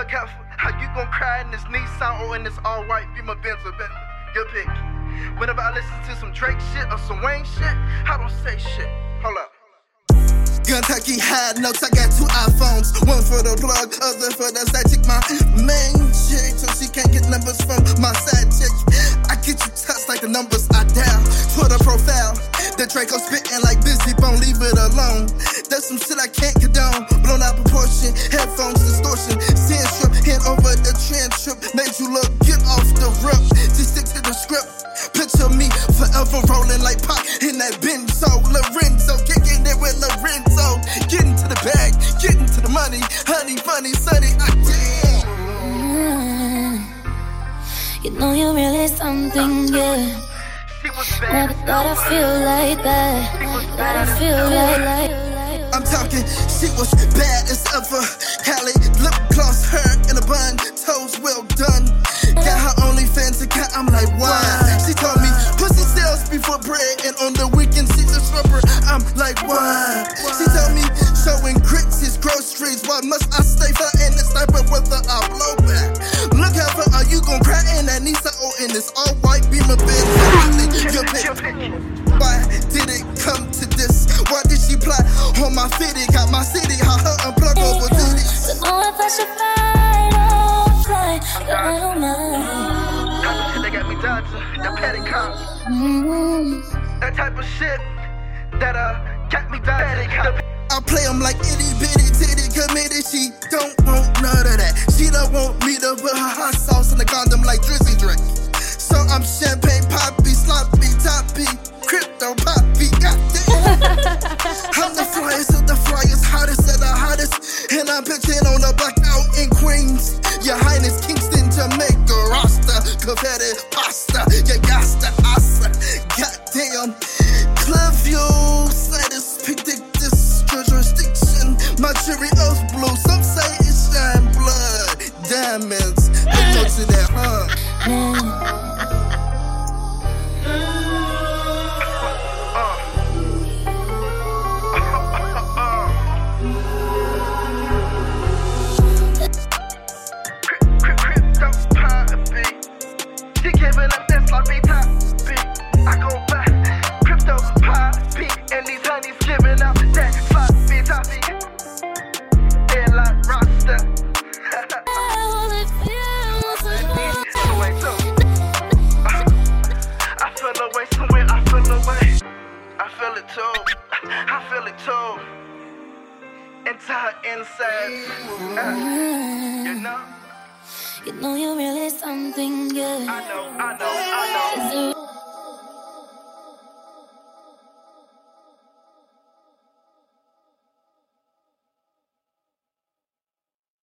Look careful, how you gon' cry in this Nissan or in this all white Beamer Benz or Bentley? Your pick. Whenever I listen to some Drake shit or some Wayne shit, I don't say shit. Hold up. Kentucky high notes, I got two iPhones. One for the plug, other for the side chick. My main chick, so she can't get numbers from my side chick. I get you touched like the numbers I dial. Twitter profile, the Draco spitting like Bizzy Bone, leave it alone. That's some shit I can't condone. Blown out proportion, headphones distortion. Like Pac in that Benzo. Lorenzo kicking it with Lorenzo. Getting to the bag, getting to the money. Honey, funny, sunny, I. Mm. You know you're really something, yeah. Never thought I'd feel like that. Thought I'd feel like, like. I'm talking, she was bad as ever. Halle, lip gloss, hair bread, and on the weekend she's a stripper. I'm like, why? She told me, showing grits is groceries. Why must I stay fly in the sniper a I blow back? Look how far are you gon' cry in that Nissan or in this all white Benz? Your pick. Why did it come to this? Why did she plot on oh, my fitty? Got my city, how her unplug over this. Don't if I should fight that got me dodging, the petty cops. Mm. That type of shit that uh got me. The I play 'em like itty bitty titty committed. She don't want none of that. She don't want me to put her hot sauce in the condom like Drizzy drink. So I'm champagne confetti, pasta, you got to asa. Goddamn. Clivio, status, predict this it too. I feel it too. Into her inside. Uh, you know? You know you're really something, yeah. I know, I know,